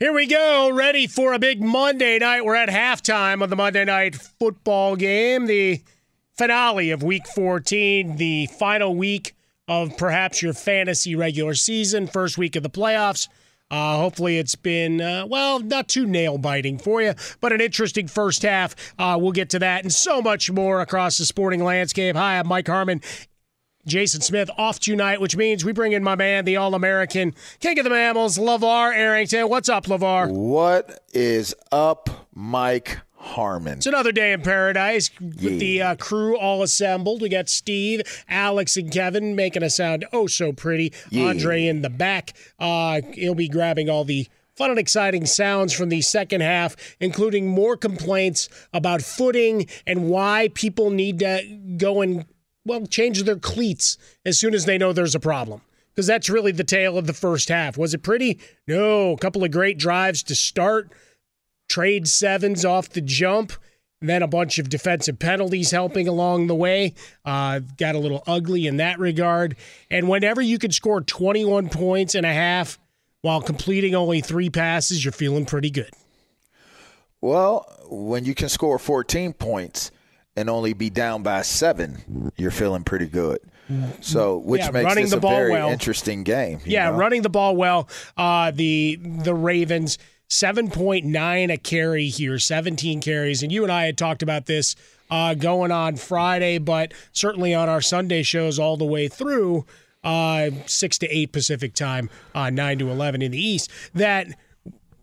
Here we go, ready for a big Monday night. We're at halftime of the Monday night football game, the finale of week 14, the final week of perhaps your fantasy regular season, first week of the playoffs. Uh, hopefully, it's been, uh, well, not too nail biting for you, but an interesting first half. Uh, we'll get to that and so much more across the sporting landscape. Hi, I'm Mike Harmon. Jason Smith off tonight, which means we bring in my man, the All American, King of the Mammals, LaVar Arrington. What's up, LaVar? What is up, Mike Harmon? It's another day in paradise with yeah. the uh, crew all assembled. We got Steve, Alex, and Kevin making a sound oh so pretty. Yeah. Andre in the back. Uh, he'll be grabbing all the fun and exciting sounds from the second half, including more complaints about footing and why people need to go and well, change their cleats as soon as they know there's a problem. Because that's really the tale of the first half. Was it pretty? No. A couple of great drives to start, trade sevens off the jump, then a bunch of defensive penalties helping along the way. Uh, got a little ugly in that regard. And whenever you can score 21 points and a half while completing only three passes, you're feeling pretty good. Well, when you can score 14 points and only be down by seven, you're feeling pretty good. So, which yeah, makes this the a ball very well. interesting game. Yeah, know? running the ball well. Uh, the the Ravens seven point nine a carry here, seventeen carries, and you and I had talked about this uh, going on Friday, but certainly on our Sunday shows all the way through uh, six to eight Pacific time, uh, nine to eleven in the East. That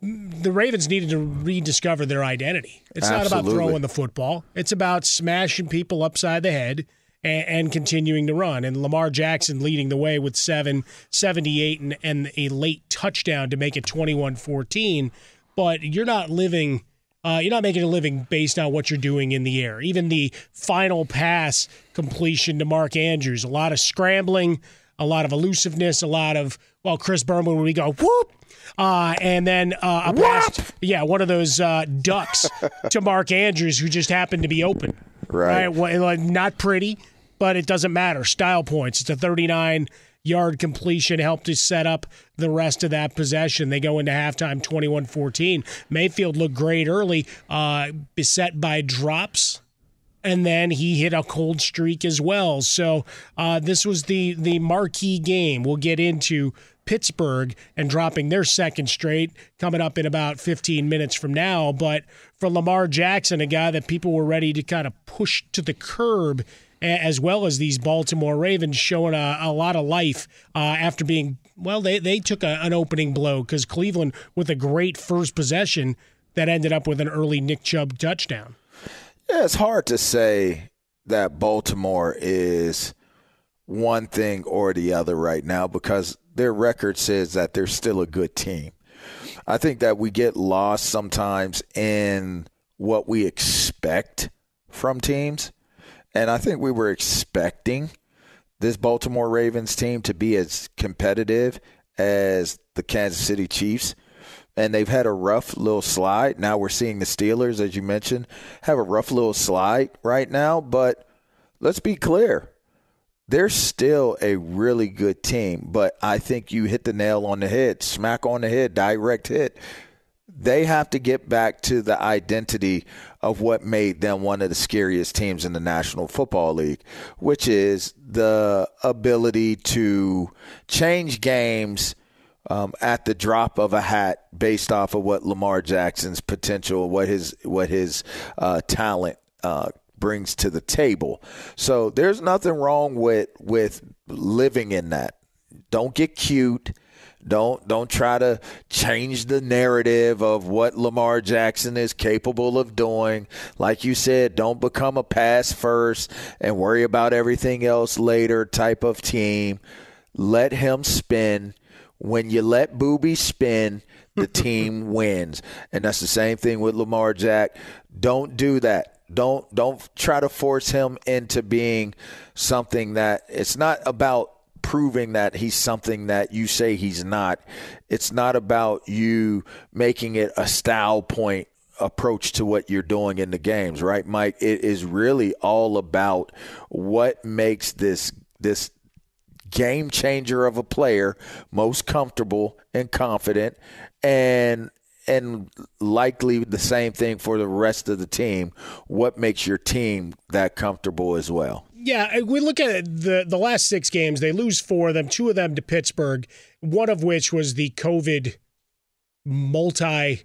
the Ravens needed to rediscover their identity. It's not about throwing the football. It's about smashing people upside the head and, and continuing to run. And Lamar Jackson leading the way with 7, 78 and, and a late touchdown to make it 21-14. But you're not living uh, you're not making a living based on what you're doing in the air. Even the final pass completion to Mark Andrews, a lot of scrambling, a lot of elusiveness, a lot of well, Chris Berman when we go whoop, uh, and then uh, a pass, yeah, one of those uh, ducks to Mark Andrews who just happened to be open. Right. Well, like, not pretty, but it doesn't matter. Style points. It's a 39 yard completion helped to set up the rest of that possession. They go into halftime 21 14. Mayfield looked great early, uh, beset by drops. And then he hit a cold streak as well. So uh, this was the the marquee game. We'll get into Pittsburgh and dropping their second straight coming up in about 15 minutes from now. But for Lamar Jackson, a guy that people were ready to kind of push to the curb, as well as these Baltimore Ravens showing a, a lot of life uh, after being, well, they, they took a, an opening blow because Cleveland, with a great first possession, that ended up with an early Nick Chubb touchdown. Yeah, it's hard to say that Baltimore is one thing or the other right now because their record says that they're still a good team. I think that we get lost sometimes in what we expect from teams. And I think we were expecting this Baltimore Ravens team to be as competitive as the Kansas City Chiefs. And they've had a rough little slide. Now we're seeing the Steelers, as you mentioned, have a rough little slide right now. But let's be clear they're still a really good team, but I think you hit the nail on the head, smack on the head, direct hit. They have to get back to the identity of what made them one of the scariest teams in the National Football League, which is the ability to change games um, at the drop of a hat based off of what Lamar Jackson's potential, what his what his uh, talent uh, brings to the table. So there's nothing wrong with with living in that. Don't get cute. Don't don't try to change the narrative of what Lamar Jackson is capable of doing. Like you said, don't become a pass first and worry about everything else later type of team. Let him spin. When you let Booby spin, the team wins. And that's the same thing with Lamar Jack. Don't do that. Don't don't try to force him into being something that it's not about proving that he's something that you say he's not. It's not about you making it a style point approach to what you're doing in the games, right, Mike? It is really all about what makes this this game changer of a player most comfortable and confident and and likely the same thing for the rest of the team what makes your team that comfortable as well Yeah, we look at the the last six games. They lose four of them, two of them to Pittsburgh, one of which was the COVID multi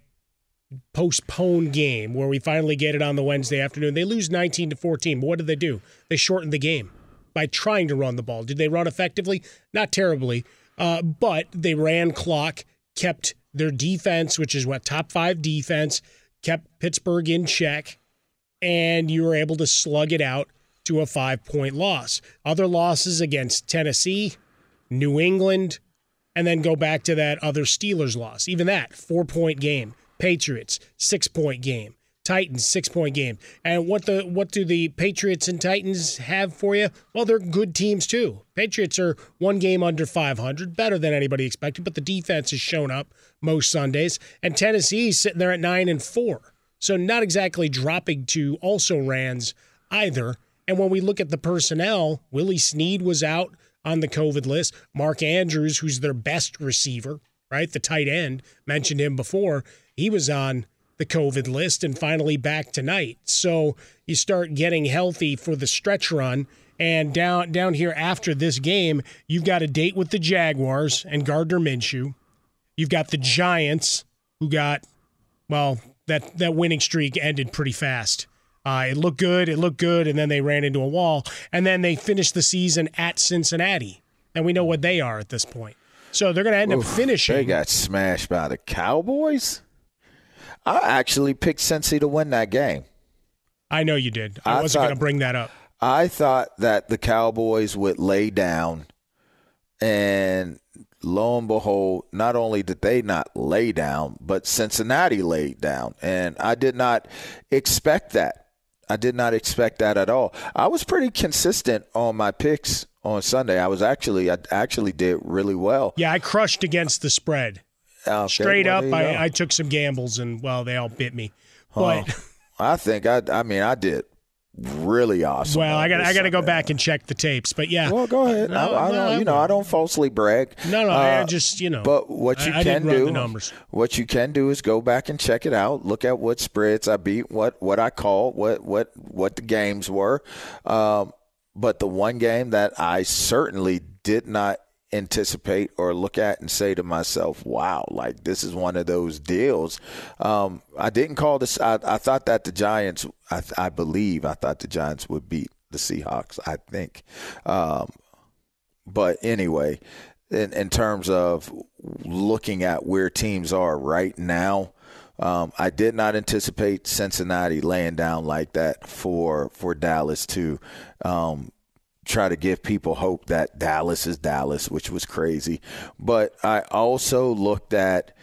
postponed game where we finally get it on the Wednesday afternoon. They lose 19 to 14. But what did they do? They shortened the game by trying to run the ball. Did they run effectively? Not terribly, uh, but they ran clock, kept their defense, which is what top five defense, kept Pittsburgh in check, and you were able to slug it out to a five point loss. Other losses against Tennessee, New England, and then go back to that other Steelers loss. Even that, four point game. Patriots, six point game. Titans, six point game. And what the what do the Patriots and Titans have for you? Well, they're good teams too. Patriots are one game under 500, better than anybody expected, but the defense has shown up most Sundays. And Tennessee's sitting there at nine and four. So not exactly dropping to also rans either. And when we look at the personnel, Willie Snead was out on the COVID list. Mark Andrews, who's their best receiver, right? The tight end, mentioned him before. He was on the COVID list and finally back tonight. So you start getting healthy for the stretch run. And down down here after this game, you've got a date with the Jaguars and Gardner Minshew. You've got the Giants, who got well, that that winning streak ended pretty fast. Uh, it looked good, it looked good, and then they ran into a wall. And then they finished the season at Cincinnati. And we know what they are at this point. So they're going to end Oof, up finishing. They got smashed by the Cowboys. I actually picked Cincy to win that game. I know you did. I, I wasn't going to bring that up. I thought that the Cowboys would lay down, and lo and behold, not only did they not lay down, but Cincinnati laid down. And I did not expect that. I did not expect that at all. I was pretty consistent on my picks on Sunday. I was actually, I actually did really well. Yeah, I crushed against the spread. Okay, Straight well, up, there you go. I, I took some gambles, and well, they all bit me. Huh. But I think I, I mean, I did really awesome. well, I got I got to go back and check the tapes. But yeah, Well, go ahead. No, I, I well, don't, you know, I don't falsely brag. No, no, I Uh, just you know. But what you I, I can didn't do, the numbers. what you can do is go back and check it out. Look at what spreads I beat, what what I called, what what what the games were. Um, but the one game that I certainly did not anticipate or look at and say to myself, "Wow, like this is one of those deals." Um, I didn't call this. I, I thought that the Giants. I, I believe I thought the Giants would beat the Seahawks. I think. Um, but anyway, in, in terms of looking at where teams are right now, um, I did not anticipate Cincinnati laying down like that for for Dallas to um, try to give people hope that Dallas is Dallas, which was crazy. But I also looked at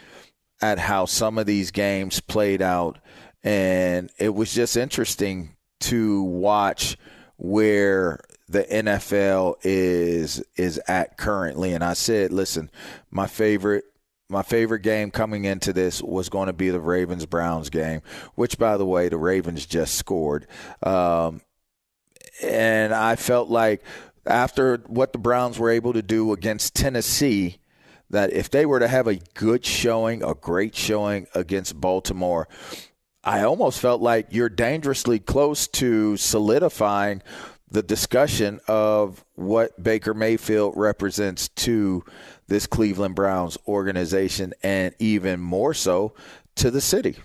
at how some of these games played out, and it was just interesting to watch where the NFL is is at currently. And I said, listen, my favorite my favorite game coming into this was going to be the Ravens Browns game, which by the way, the Ravens just scored. Um, and I felt like after what the Browns were able to do against Tennessee, that if they were to have a good showing, a great showing against Baltimore, I almost felt like you're dangerously close to solidifying the discussion of what Baker Mayfield represents to this Cleveland Browns organization and even more so to the city.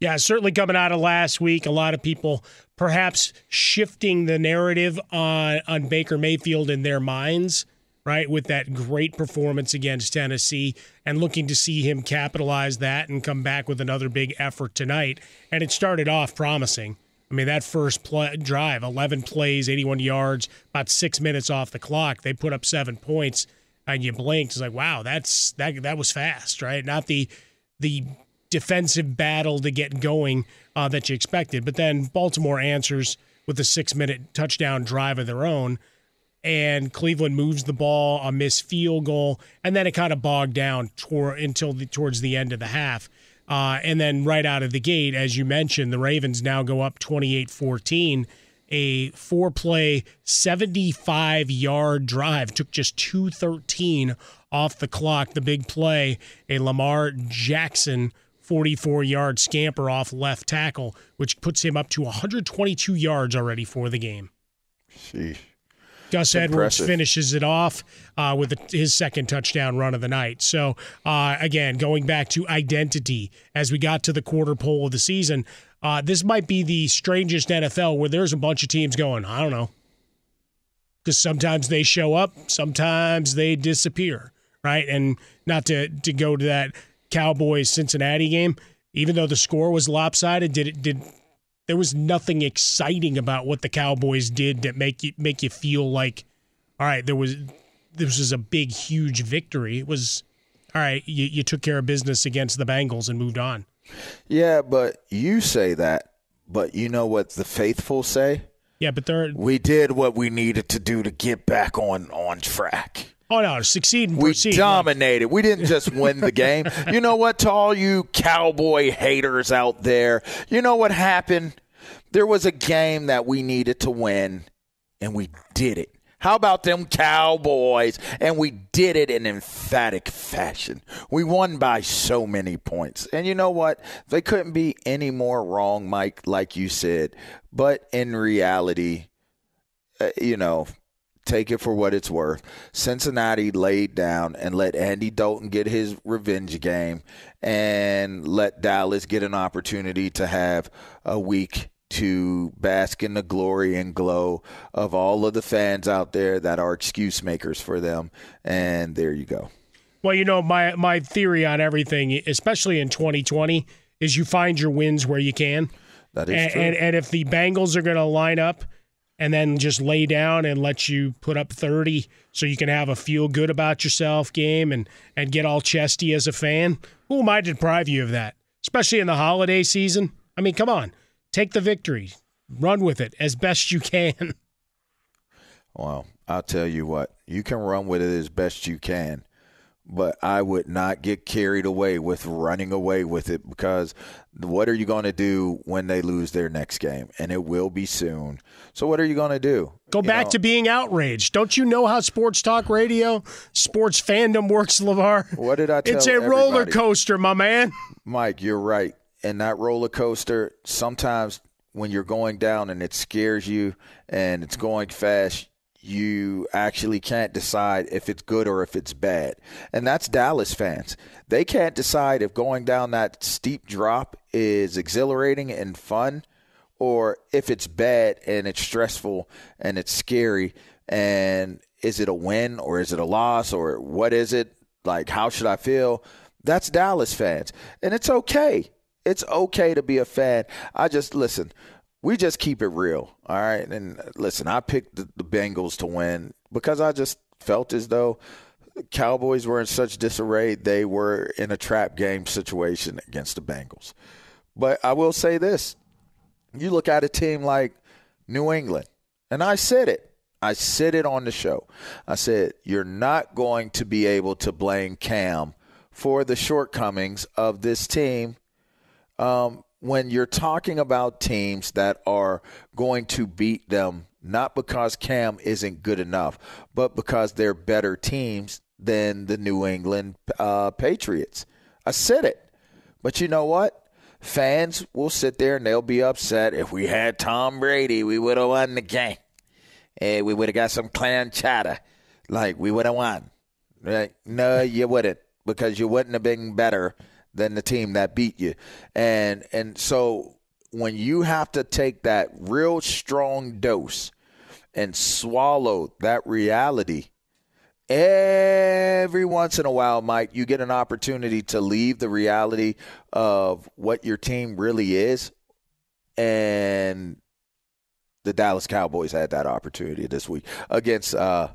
Yeah, certainly coming out of last week, a lot of people perhaps shifting the narrative on on Baker Mayfield in their minds, right? With that great performance against Tennessee and looking to see him capitalize that and come back with another big effort tonight. And it started off promising. I mean, that first play, drive, 11 plays, 81 yards, about 6 minutes off the clock, they put up 7 points and you blinked, it's like, wow, that's that that was fast, right? Not the the defensive battle to get going uh, that you expected. But then Baltimore answers with a six minute touchdown drive of their own. And Cleveland moves the ball, a missed field goal, and then it kind of bogged down tor- until the, towards the end of the half. Uh, and then right out of the gate, as you mentioned, the Ravens now go up 28 14. A four play, 75 yard drive took just 213 off the clock. The big play, a Lamar Jackson 44 yard scamper off left tackle, which puts him up to 122 yards already for the game. Sheesh. Gus That's Edwards finishes it off uh, with his second touchdown run of the night. So, uh, again, going back to identity as we got to the quarter pole of the season, uh, this might be the strangest NFL where there's a bunch of teams going, I don't know. Because sometimes they show up, sometimes they disappear, right? And not to, to go to that Cowboys Cincinnati game, even though the score was lopsided, did it did there was nothing exciting about what the Cowboys did that make you make you feel like, all right, there was this was a big, huge victory. It was all right. You, you took care of business against the Bengals and moved on. Yeah, but you say that, but you know what the faithful say? Yeah, but they're We did what we needed to do to get back on on track. Oh no, succeed and We proceed. dominated. We didn't just win the game. You know what, to all you cowboy haters out there, you know what happened? There was a game that we needed to win, and we did it. How about them Cowboys? And we did it in emphatic fashion. We won by so many points. And you know what? They couldn't be any more wrong, Mike, like you said. But in reality, uh, you know, take it for what it's worth. Cincinnati laid down and let Andy Dalton get his revenge game and let Dallas get an opportunity to have a week to bask in the glory and glow of all of the fans out there that are excuse makers for them. And there you go. Well, you know, my my theory on everything, especially in 2020, is you find your wins where you can. That is and, true. And, and if the Bengals are going to line up and then just lay down and let you put up 30 so you can have a feel good about yourself game and, and get all chesty as a fan, who am I to deprive you of that? Especially in the holiday season. I mean, come on, take the victory, run with it as best you can. Well, I'll tell you what, you can run with it as best you can, but I would not get carried away with running away with it because what are you going to do when they lose their next game? And it will be soon. So, what are you going to do? Go You back know, to being outraged. Don't you know how sports talk radio, sports fandom works, LaVar? What did I tell It's a roller coaster, my man. Mike, you're right. And that roller coaster, sometimes when you're going down and it scares you and it's going fast, you actually can't decide if it's good or if it's bad. And that's Dallas fans. They can't decide if going down that steep drop is exhilarating and fun or if it's bad and it's stressful and it's scary. And is it a win or is it a loss or what is it? Like how should i feel? That's dallas fans. And it's okay. It's okay to be a fan. I just listen we just keep it real all right and listen i picked the, the bengals to win because i just felt as though cowboys were in such disarray they were in a trap game situation against the bengals but i will say this you look at a team like New England, and I said it. I said it on the show. I said, you're not going to be able to blame Cam for the shortcomings of this team um, when you're talking about teams that are going to beat them, not because Cam isn't good enough, but because they're better teams than the New England uh, Patriots. I said it. But you know what? Fans will sit there and they'll be upset. If we had Tom Brady, we would have won the game. Eh, we would have got some clan chatter. Like, we would have won. Right? No, you wouldn't because you wouldn't have been better than the team that beat you. And and so when you have to take that real strong dose and swallow that reality, every once in a while, Mike, you get an opportunity to leave the reality of what your team really is. And the Dallas Cowboys had that opportunity this week against uh,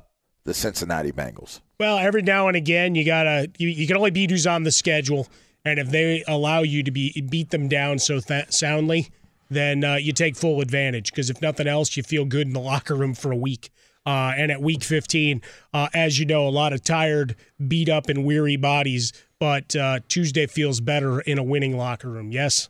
the Cincinnati Bengals. Well, every now and again, you gotta you, you can only beat who's on the schedule, and if they allow you to be beat them down so th- soundly, then uh, you take full advantage. Because if nothing else, you feel good in the locker room for a week. Uh, and at week 15, uh, as you know, a lot of tired, beat up, and weary bodies. But uh, Tuesday feels better in a winning locker room. Yes.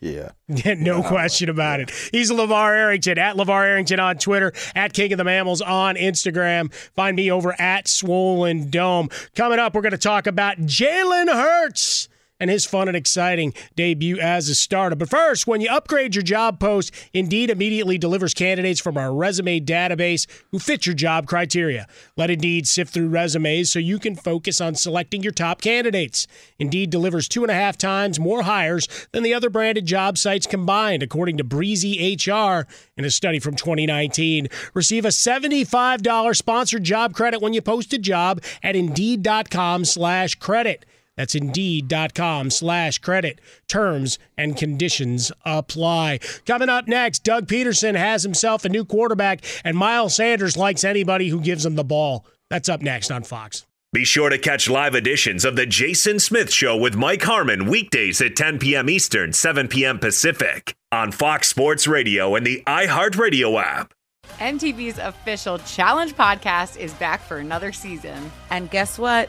Yeah. no question about it. He's LaVar Arrington at LaVar Arrington on Twitter, at King of the Mammals on Instagram. Find me over at Swollen Dome. Coming up, we're going to talk about Jalen Hurts and his fun and exciting debut as a starter. But first, when you upgrade your job post, Indeed immediately delivers candidates from our resume database who fit your job criteria. Let Indeed sift through resumes so you can focus on selecting your top candidates. Indeed delivers two and a half times more hires than the other branded job sites combined, according to Breezy HR in a study from 2019. Receive a $75 sponsored job credit when you post a job at Indeed.com slash credit. That's indeed.com slash credit. Terms and conditions apply. Coming up next, Doug Pederson has himself a new quarterback, and Miles Sanders likes anybody who gives him the ball. That's up next on Fox. Be sure to catch live editions of The Jason Smith Show with Mike Harmon weekdays at 10 p.m. Eastern, 7 p.m. Pacific on Fox Sports Radio and the iHeartRadio app. MTV's official Challenge podcast is back for another season. And guess what?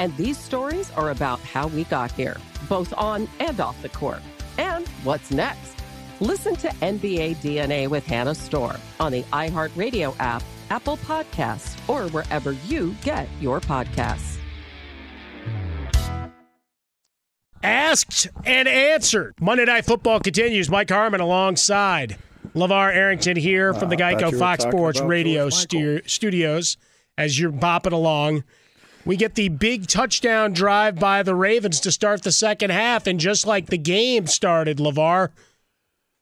And these stories are about how we got here, both on and off the court. And what's next? Listen to NBA DNA with Hannah Storm on the iHeartRadio app, Apple Podcasts, or wherever you get your podcasts. Asked and answered. Monday Night Football continues. Mike Harmon alongside LaVar Arrington here from the Geico Fox Sports Radio stu- studios as you're bopping along. We get the big touchdown drive by the Ravens to start the second half, and just like the game started, LaVar,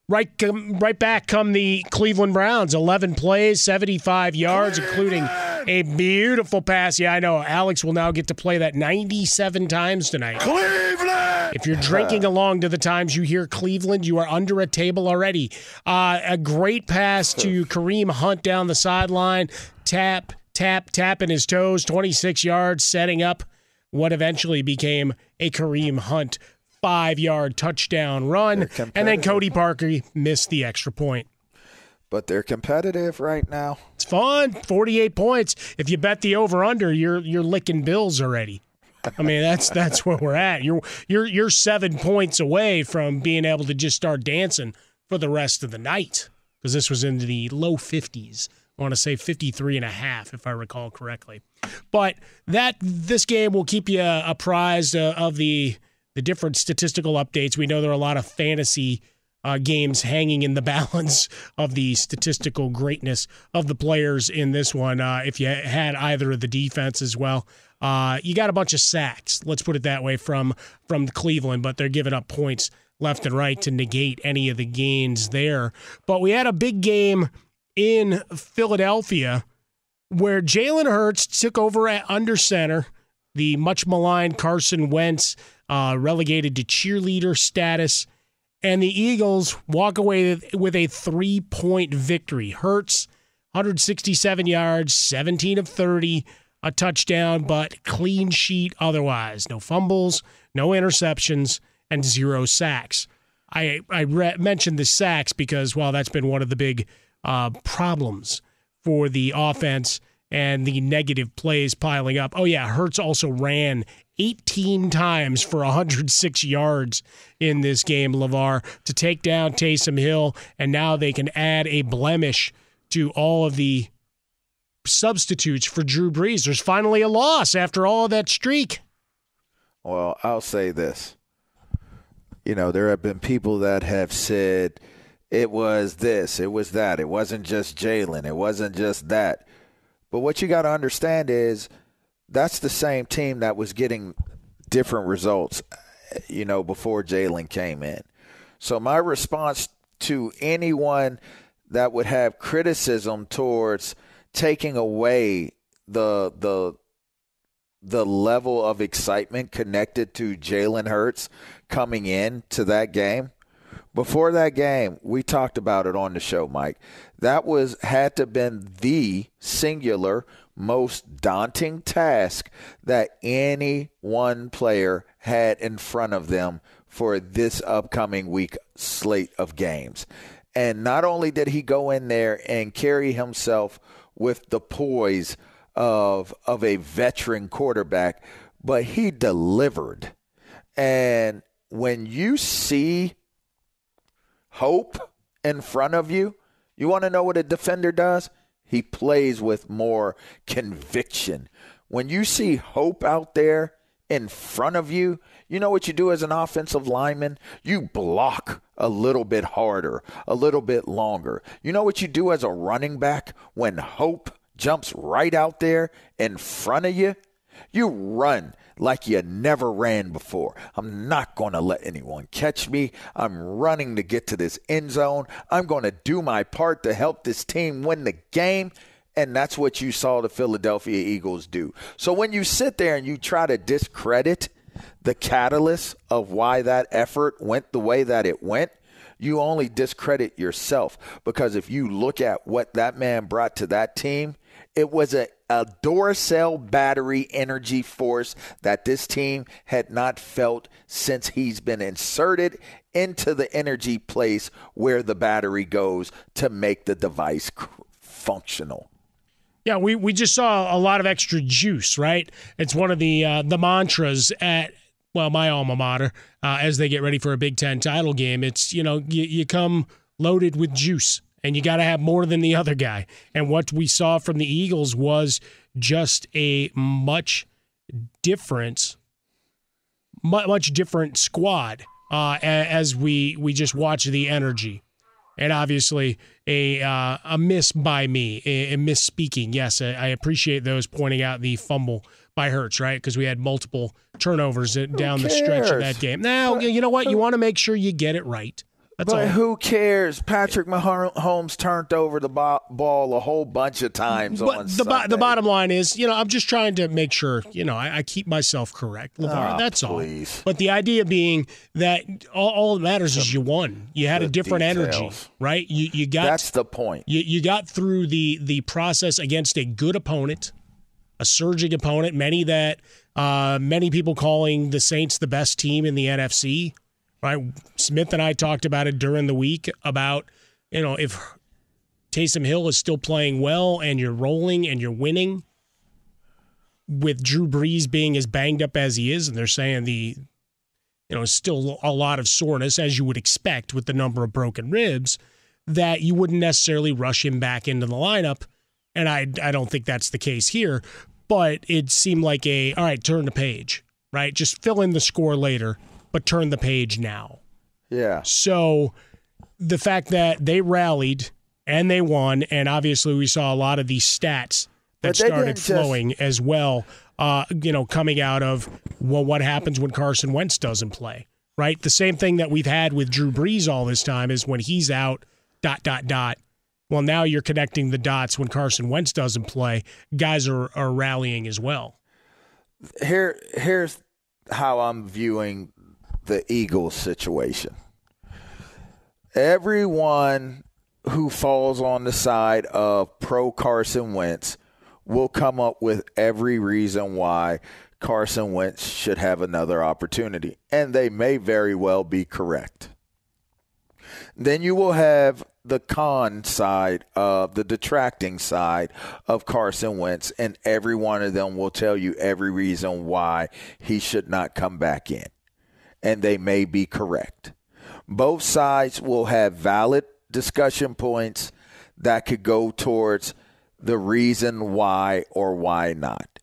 right, right back come the Cleveland Browns. Eleven plays, seventy-five yards, including a beautiful pass. Yeah, I know. Alex will now get to play that ninety-seven times tonight. Cleveland. If you're drinking along to the times you hear Cleveland, you are under a table already. Uh, a great pass to Kareem Hunt down the sideline. Tap tap, tapping his toes, 26 yards, setting up what eventually became a Kareem Hunt five yard touchdown run. And then Cody Parkey missed the extra point. But they're competitive right now. It's fun. 48 points. If you bet the over under, you're you're licking bills already. I mean, that's that's where we're at. You're you're you're 7 points away from being able to just start dancing for the rest of the night because this was into the low 50s. I want to say 53 and a half, if I recall correctly. But that this game will keep you apprised uh, of the the different statistical updates. We know there are a lot of fantasy uh, games hanging in the balance of the statistical greatness of the players in this one. Uh, if you had either of the defense as well, uh, you got a bunch of sacks. Let's put it that way from from Cleveland, but they're giving up points left and right to negate any of the gains there. But we had a big game in Philadelphia where Jalen Hurts took over at under center. The much maligned Carson Wentz uh, relegated to cheerleader status, and the Eagles walk away with a three point victory. Hurts, 167 yards, 17 of 30, a touchdown, but clean sheet otherwise. No fumbles, no interceptions, and zero sacks. I I re- mentioned the sacks because well, that's been one of the big uh, problems for the offense and the negative plays piling up. Oh yeah, Hurts also ran 18 times for 106 yards in this game, LaVar, to take down Taysom Hill, and now they can add a blemish to all of the substitutes for Drew Brees. There's finally a loss after all that streak. Well, I'll say this. You know, there have been people that have said it was this, it was that. It wasn't just Jalen, it wasn't just that. But what you got to understand is that's the same team that was getting different results, you know, before Jalen came in. So my response to anyone that would have criticism towards taking away the the the level of excitement connected to Jalen Hurts coming in to that game. Before that game, we talked about it on the show, Mike. That was had to been the singular most daunting task that any one player had in front of them for this upcoming week slate of games. And not only did he go in there and carry himself with the poise of of a veteran quarterback, but he delivered. And when you see hope in front of you, you want to know what a defender does? He plays with more conviction. When you see hope out there in front of you, you know what you do as an offensive lineman? You block a little bit harder, a little bit longer. You know what you do as a running back when hope jumps right out there in front of you? You run like you never ran before. I'm not going to let anyone catch me. I'm running to get to this end zone. I'm going to do my part to help this team win the game. And that's what you saw the Philadelphia Eagles do. So when you sit there and you try to discredit the catalyst of why that effort went the way that it went, you only discredit yourself. Because if you look at what that man brought to that team, it was a, a Duracell battery energy force that this team had not felt since he's been inserted into the energy place where the battery goes to make the device functional. Yeah, we, we just saw a lot of extra juice, right? It's one of the uh, the mantras at well my alma mater uh, as they get ready for a Big Ten title game. It's you know you, you come loaded with juice and you got to have more than the other guy. And what we saw from the Eagles was just a much different, much different squad uh, as we we just watch the energy. And obviously, a uh, a miss by me, a, a misspeaking. Yes, I, I appreciate those pointing out the fumble by Hurts, right? Because we had multiple turnovers down the stretch of that game. Now, you know what? You want to make sure you get it right. That's but all. who cares? Patrick Mahomes turned over the ball a whole bunch of times but on the Sunday. the bottom line is, you know, I'm just trying to make sure, you know, I, I keep myself correct, LaVar. Oh, that's please. all. But the idea being that all, all that matters is you won. You had a the different energy, right? You you got That's the point. you, you got through the the process against a good opponent, a surging opponent. Many that uh, many people calling the Saints the best team in the NFC. Right, Smith and I talked about it during the week about you know if Taysom Hill is still playing well and you're rolling and you're winning. With Drew Brees being as banged up as he is, and they're saying the you know, still a lot of soreness, as you would expect with the number of broken ribs, that you wouldn't necessarily rush him back into the lineup. And I, I don't think that's the case here, but it seemed like a, all right, turn the page, right? Just fill in the score later, but turn the page now. Yeah. So the fact that they rallied and they won, and obviously we saw a lot of these stats that started didn't just- flowing as well. Uh, you know, coming out of well, what happens when Carson Wentz doesn't play, right? The same thing that we've had with Drew Brees all this time is when he's out, dot dot dot. Well, now you're connecting the dots when Carson Wentz doesn't play. Guys are are rallying as well. here here's how I'm viewing the Eagles situation. Everyone who falls on the side of pro Carson Wentz will come up with every reason why Carson Wentz should have another opportunity, and they may very well be correct. Then you will have the con side of the detracting side of Carson Wentz, and every one of them will tell you every reason why he should not come back in. And they may be correct. Both sides will have valid discussion points that could go towards the reason why or why not.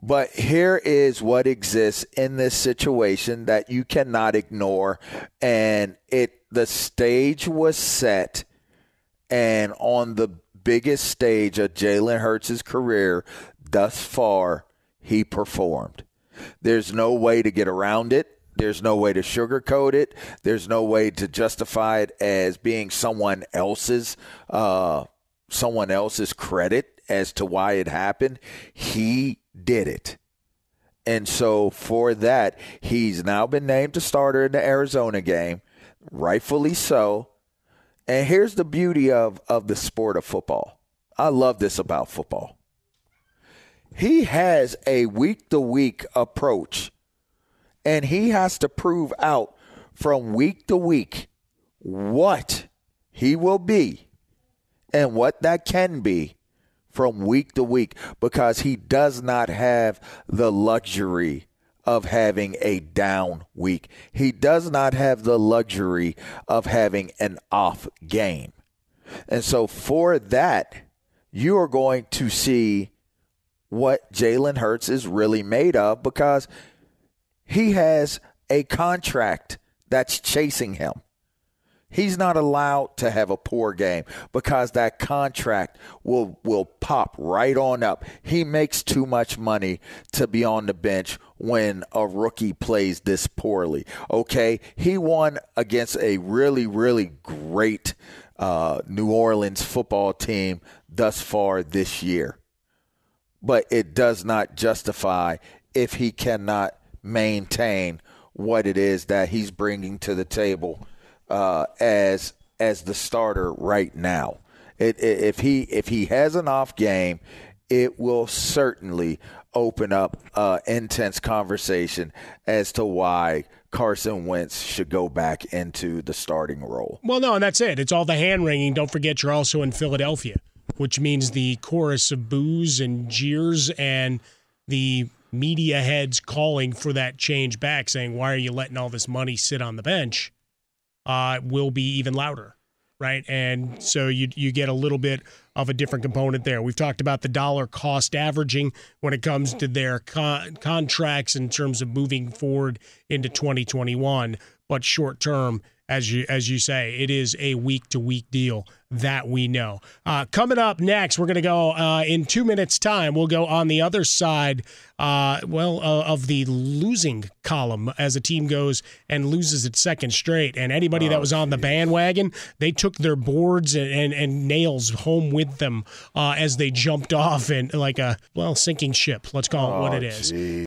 But here is what exists in this situation that you cannot ignore. And it the stage was set and on the biggest stage of Jalen Hurts' career thus far, he performed. There's no way to get around it. There's no way to sugarcoat it. There's no way to justify it as being someone else's uh, someone else's credit as to why it happened. He did it. And so for that, he's now been named the starter in the Arizona game, rightfully so. And here's the beauty of, of the sport of football. I love this about football. He has a week to week approach, and he has to prove out from week to week what he will be and what that can be from week to week because he does not have the luxury of having a down week. He does not have the luxury of having an off game. And so for that, you are going to see what Jalen Hurts is really made of because he has a contract that's chasing him. He's not allowed to have a poor game because that contract will will pop right on up. He makes too much money to be on the bench when a rookie plays this poorly. Okay, he won against a really really great uh, New Orleans football team thus far this year, but it does not justify if he cannot maintain what it is that he's bringing to the table uh, as as the starter right now. It, it, if he if he has an off game, it will certainly open up uh, intense conversation as to why Carson Wentz should go back into the starting role. Well, no, and that's it. It's all the hand wringing. Don't forget, you're also in Philadelphia, which means the chorus of boos and jeers and the media heads calling for that change back, saying, "Why are you letting all this money sit on the bench?" Uh, will be even louder, right? And so you you get a little bit of a different component there. We've talked about the dollar cost averaging when it comes to their con- contracts in terms of moving forward into 2021, but short term as you as you say, it is a week to week deal that we know. Uh, coming up next, we're going to go uh, in two minutes' time. We'll go on the other side, uh, well, uh, of the losing column as a team goes and loses its second straight. And anybody that was on the bandwagon, they took their boards and, and, and nails home with them uh, as they jumped off and like a well sinking ship. Let's call it what it is.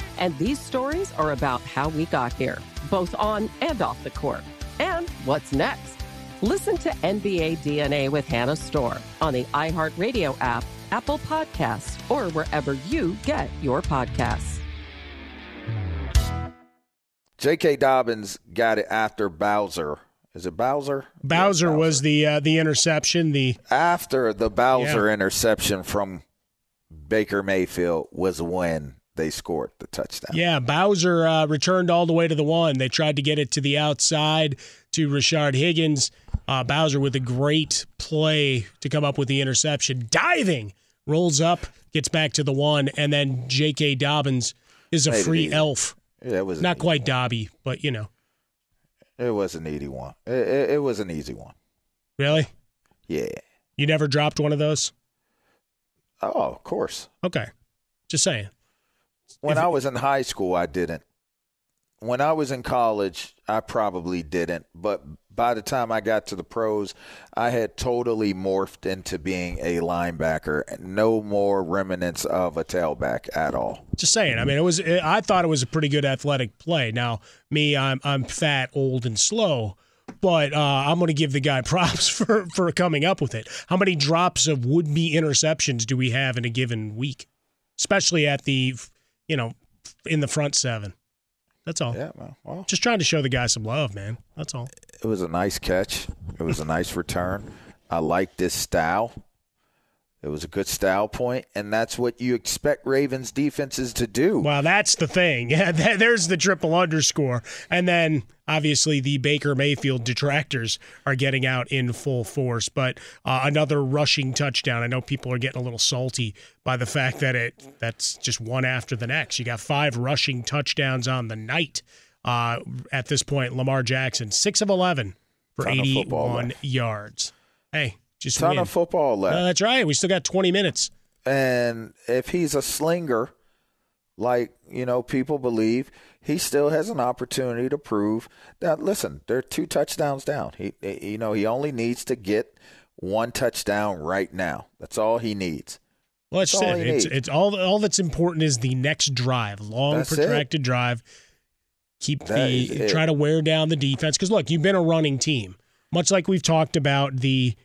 And these stories are about how we got here, both on and off the court. And what's next? Listen to NBA DNA with Hannah Storm on the iHeartRadio app, Apple Podcasts, or wherever you get your podcasts. J.K. Dobbins got it after Bowser. Is it Bowser? Bowser, was the uh, the interception. The After the Bowser Yeah. interception from Baker Mayfield was when they scored the touchdown. yeah Bowser uh, returned all the way to the one. They tried to get it to the outside to Rashard Higgins. Uh, Bowser with a great play to come up with the interception, diving, rolls up, gets back to the one, and then J.K. Dobbins is a Made free elf. It was Not quite Dobby, but you know, It was an easy one. It, it, it was an easy one. really, Yeah. you never dropped one of those. Oh, of course. Okay, just saying. When I was in high school, I didn't. When I was in college, I probably didn't. But by the time I got to the pros, I had totally morphed into being a linebacker. No more remnants of a tailback at all. Just saying. I mean, it was. I thought it was a pretty good athletic play. Now, me, I'm I'm fat, old, and slow, but uh, I'm going to give the guy props for for coming up with it. How many drops of would be interceptions do we have in a given week, especially at the, you know, in the front seven? That's all. Yeah, well, well, Just trying to show the guy some love, man. That's all. it was a nice catch. It was a nice return. I like this style. It was a good style point, and that's what you expect Ravens defenses to do. Well, that's the thing. Yeah, there's the triple underscore. And then obviously the Baker Mayfield detractors are getting out in full force. But uh, another rushing touchdown. I know people are getting a little salty by the fact that it that's just one after the next. You got five rushing touchdowns on the night. Uh, at this point, Lamar Jackson, six of 11 for Ton of football 81 yards. Hey, just Ton win. of football left. That's right. We still got 20 minutes. And if he's a slinger, like you know people believe, he still has an opportunity to prove that. Listen, they're two touchdowns down. He, you know, he only needs to get one touchdown right now. That's all he needs. Well, that's That's all it. It's, it's all all that's important is the next drive, long That's it. protracted drive. Keep That the try to wear down the defense because look, you've been a running team, much like we've talked about the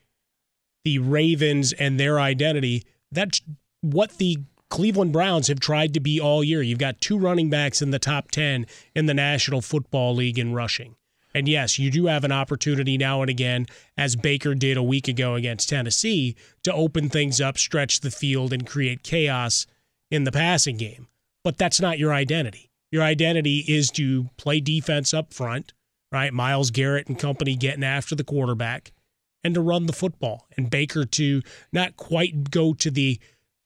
the Ravens and their identity. That's what the Cleveland Browns have tried to be all year. You've got two running backs in the top ten in the National Football League in rushing. And yes, you do have an opportunity now and again, as Baker did a week ago against Tennessee, to open things up, stretch the field, and create chaos in the passing game. But that's not your identity. Your identity is to play defense up front, right? Myles Garrett and company getting after the quarterback and to run the football. And Baker to not quite go to the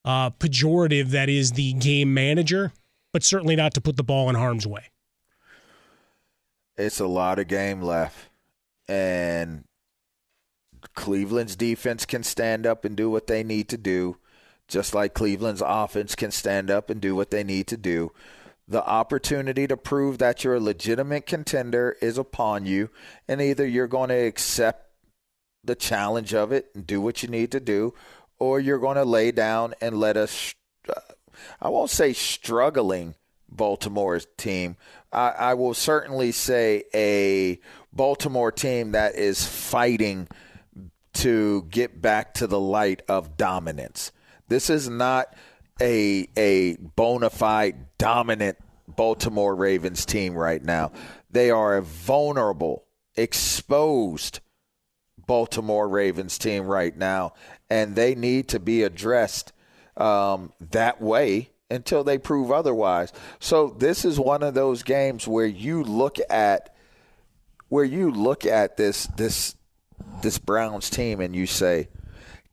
uh, pejorative that is the game manager, but certainly not to put the ball in harm's way. It's a lot of game left, and Cleveland's defense can stand up and do what they need to do, just like Cleveland's offense can stand up and do what they need to do. The opportunity to prove that you're a legitimate contender is upon you, and either you're going to accept the challenge of it and do what you need to do, or you're going to lay down and let us. Uh, I won't say struggling Baltimore team. I, I will certainly say a Baltimore team that is fighting to get back to the light of dominance. This is not a a bona fide dominant Baltimore Ravens team right now. They are a vulnerable, exposed Baltimore Ravens team right now, and they need to be addressed um, that way until they prove otherwise. So this is one of those games where you look at where you look at this this this Browns team and you say,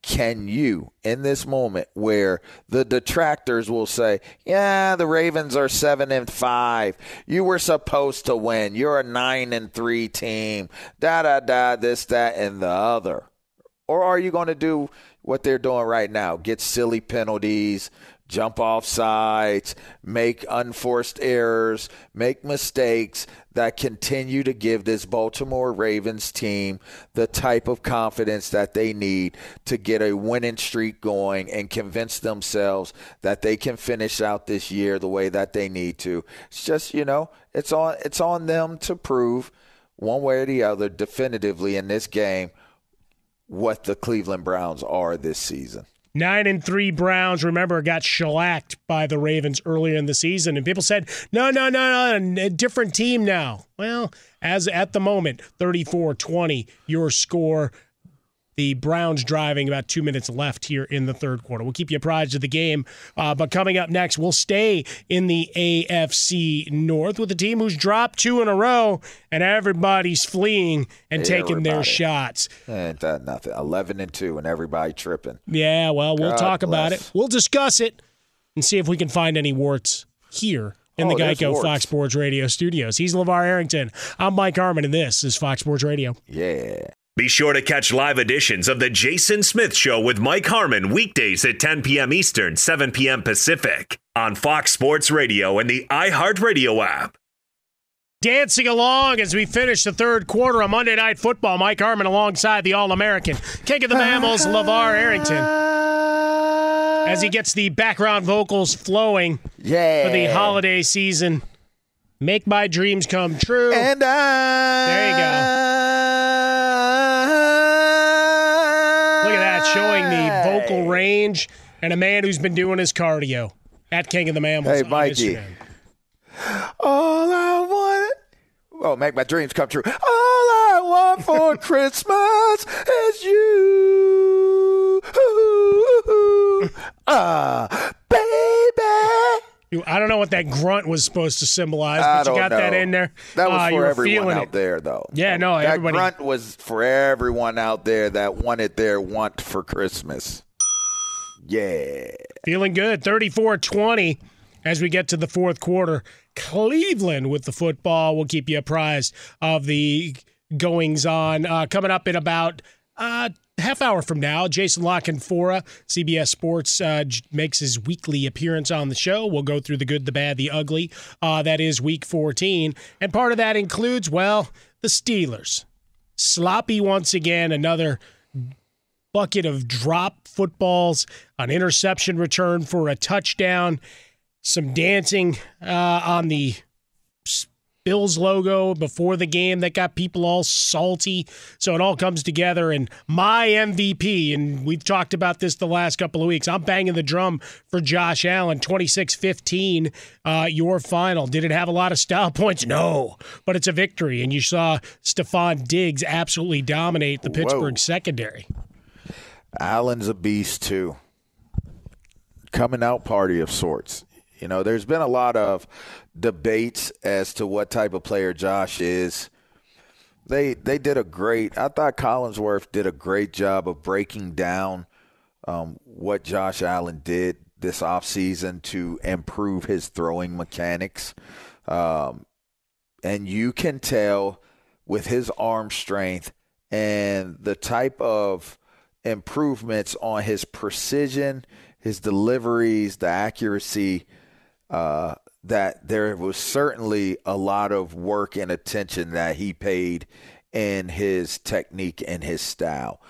can you in this moment where the detractors will say, "Yeah, the Ravens are 7 and 5. You were supposed to win. You're a 9 and 3 team." Da da da this that and the other. Or are you going to do what they're doing right now? Get silly penalties, jump off sides, make unforced errors, make mistakes that continue to give this Baltimore Ravens team the type of confidence that they need to get a winning streak going and convince themselves that they can finish out this year the way that they need to. It's just, you know, it's on it's on them to prove one way or the other definitively in this game what the Cleveland Browns are this season. Nine and three Browns, remember, got shellacked by the Ravens earlier in the season. And people said, no, no, no, no, a different team now. Well, as at the moment, 34 20, your score. The Browns driving about two minutes left here in the third quarter. We'll keep you apprised of the game. Uh, but coming up next, we'll stay in the AFC North with a team who's dropped two in a row and everybody's fleeing and taking their shots. Ain't that nothing? Eleven and two, and everybody tripping. Yeah, well, we'll God talk about it. We'll discuss it and see if we can find any warts here in Oh, the Geico. Fox Sports Radio studios. He's LaVar Arrington. I'm Mike Harmon, and this is Fox Sports Radio. Yeah. Be sure to catch live editions of The Jason Smith Show with Mike Harmon weekdays at 10 p.m. Eastern, 7 p.m. Pacific on Fox Sports Radio and the iHeartRadio app. Dancing along as we finish the third quarter of Monday Night Football. Mike Harmon alongside the All American, King of the Mammals, LaVar Arrington. As he gets the background vocals flowing Yeah. for the holiday season. Make my dreams come true. And I. There you go. Showing the vocal range and a man who's been doing his cardio at King of the Mammals. Hey, Mikey. All I want. Oh, make my dreams come true. All I want for Christmas is you. You- ah, I don't know what that grunt was supposed to symbolize, I but you got that in there. That was Uh, for everyone out it. there, though. Yeah, no, that everybody. grunt was for everyone out there that wanted their want for Christmas. Yeah. Feeling good. 34 20 as we get to the fourth quarter. Cleveland with the football. We'll keep you apprised of the goings on. Uh, coming up in about uh, half hour from now, Jason La Canfora, CBS Sports, uh, makes his weekly appearance on the show. We'll go through the good, the bad, the ugly. Uh, that is week 14. And part of that includes, well, the Steelers. Sloppy once again, another bucket of drop footballs, an interception return for a touchdown, some dancing uh, on the Bills logo before the game that got people all salty. So it all comes together. And my MVP, and we've talked about this the last couple of weeks, I'm banging the drum for Josh Allen, 26 15, uh, your final. Did it have a lot of style points? No, but it's a victory. And you saw Stefon Diggs absolutely dominate the Whoa. Pittsburgh secondary. Allen's a beast too. Coming out party of sorts. You know, there's been a lot of debates as to what type of player Josh is. They they did a great. I thought Collinsworth did a great job of breaking down um, what Josh Allen did this offseason to improve his throwing mechanics. Um, and you can tell with his arm strength and the type of improvements on his precision, his deliveries, the accuracy, uh, that there was certainly a lot of work and attention that he paid in his technique and his style.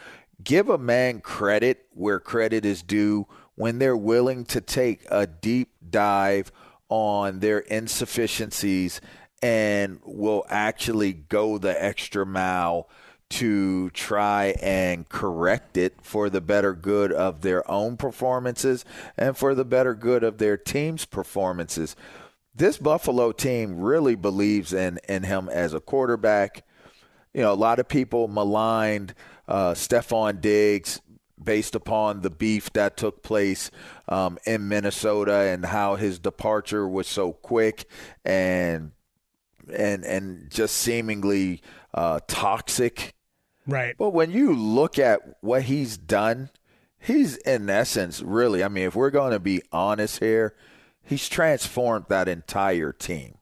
Give a man credit where credit is due when they're willing to take a deep dive on their insufficiencies and will actually go the extra mile to try and correct it for the better good of their own performances and for the better good of their team's performances. This Buffalo team really believes in, in him as a quarterback. You know, a lot of people maligned uh, Stefon Diggs based upon the beef that took place um, in Minnesota and how his departure was so quick and and and just seemingly uh, toxic. Right. But when you look at what he's done, he's in essence really. I mean, if we're going to be honest here, he's transformed that entire team,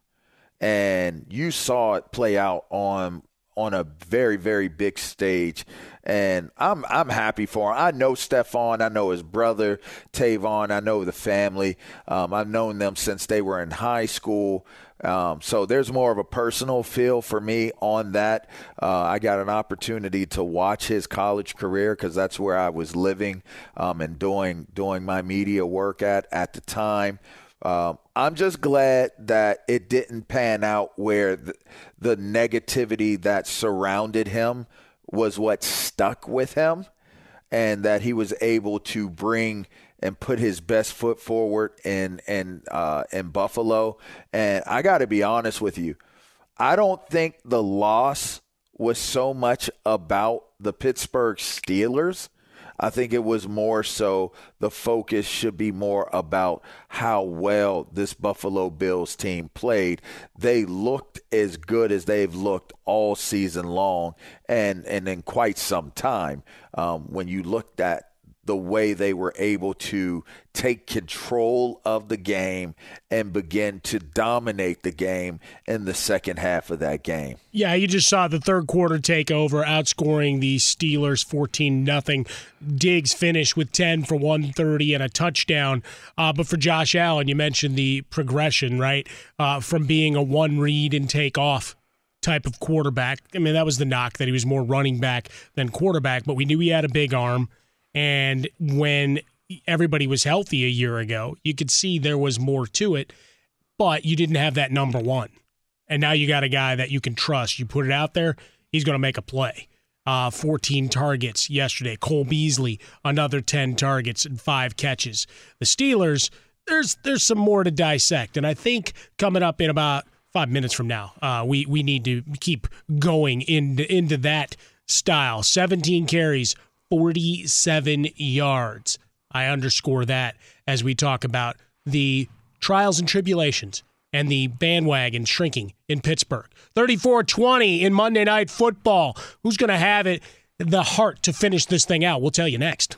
and you saw it play out on on a very very big stage and I'm I'm happy for him. I know Stefon, I know his brother Tavon, I know the family. Um, I've known them since they were in high school. Um, so there's more of a personal feel for me on that. Uh, I got an opportunity to watch his college career because that's where I was living um, and doing doing my media work at at the time. Um, I'm just glad that it didn't pan out where the, the negativity that surrounded him was what stuck with him, and that he was able to bring and put his best foot forward in in uh, in Buffalo. And I got to be honest with you, I don't think the loss was so much about the Pittsburgh Steelers. I think it was more so the focus should be more about how well this Buffalo Bills team played. They looked as good as they've looked all season long and, and in quite some time. Um, when you looked at the way they were able to take control of the game and begin to dominate the game in the second half of that game. Yeah, you just saw the third quarter take over, outscoring the Steelers 14 nothing. Diggs finished with 10 for 130 and a touchdown. Uh, but for Josh Allen, you mentioned the progression, right? Uh, from being a one read and take off type of quarterback. I mean, that was the knock that he was more running back than quarterback, but we knew he had a big arm. And when everybody was healthy a year ago, you could see there was more to it, but you didn't have that number one. And now you got a guy that you can trust. You put it out there, he's going to make a play. Uh, 14 targets yesterday. Cole Beasley, another 10 targets and five catches. The Steelers, there's there's some more to dissect, and I think coming up in about five minutes from now, uh, we we need to keep going into into that style. 17 carries, 47 yards. I underscore that as we talk about the trials and tribulations and the bandwagon shrinking in Pittsburgh. 34 20 in Monday Night Football. Who's going to have it, the heart to finish this thing out? We'll tell you next.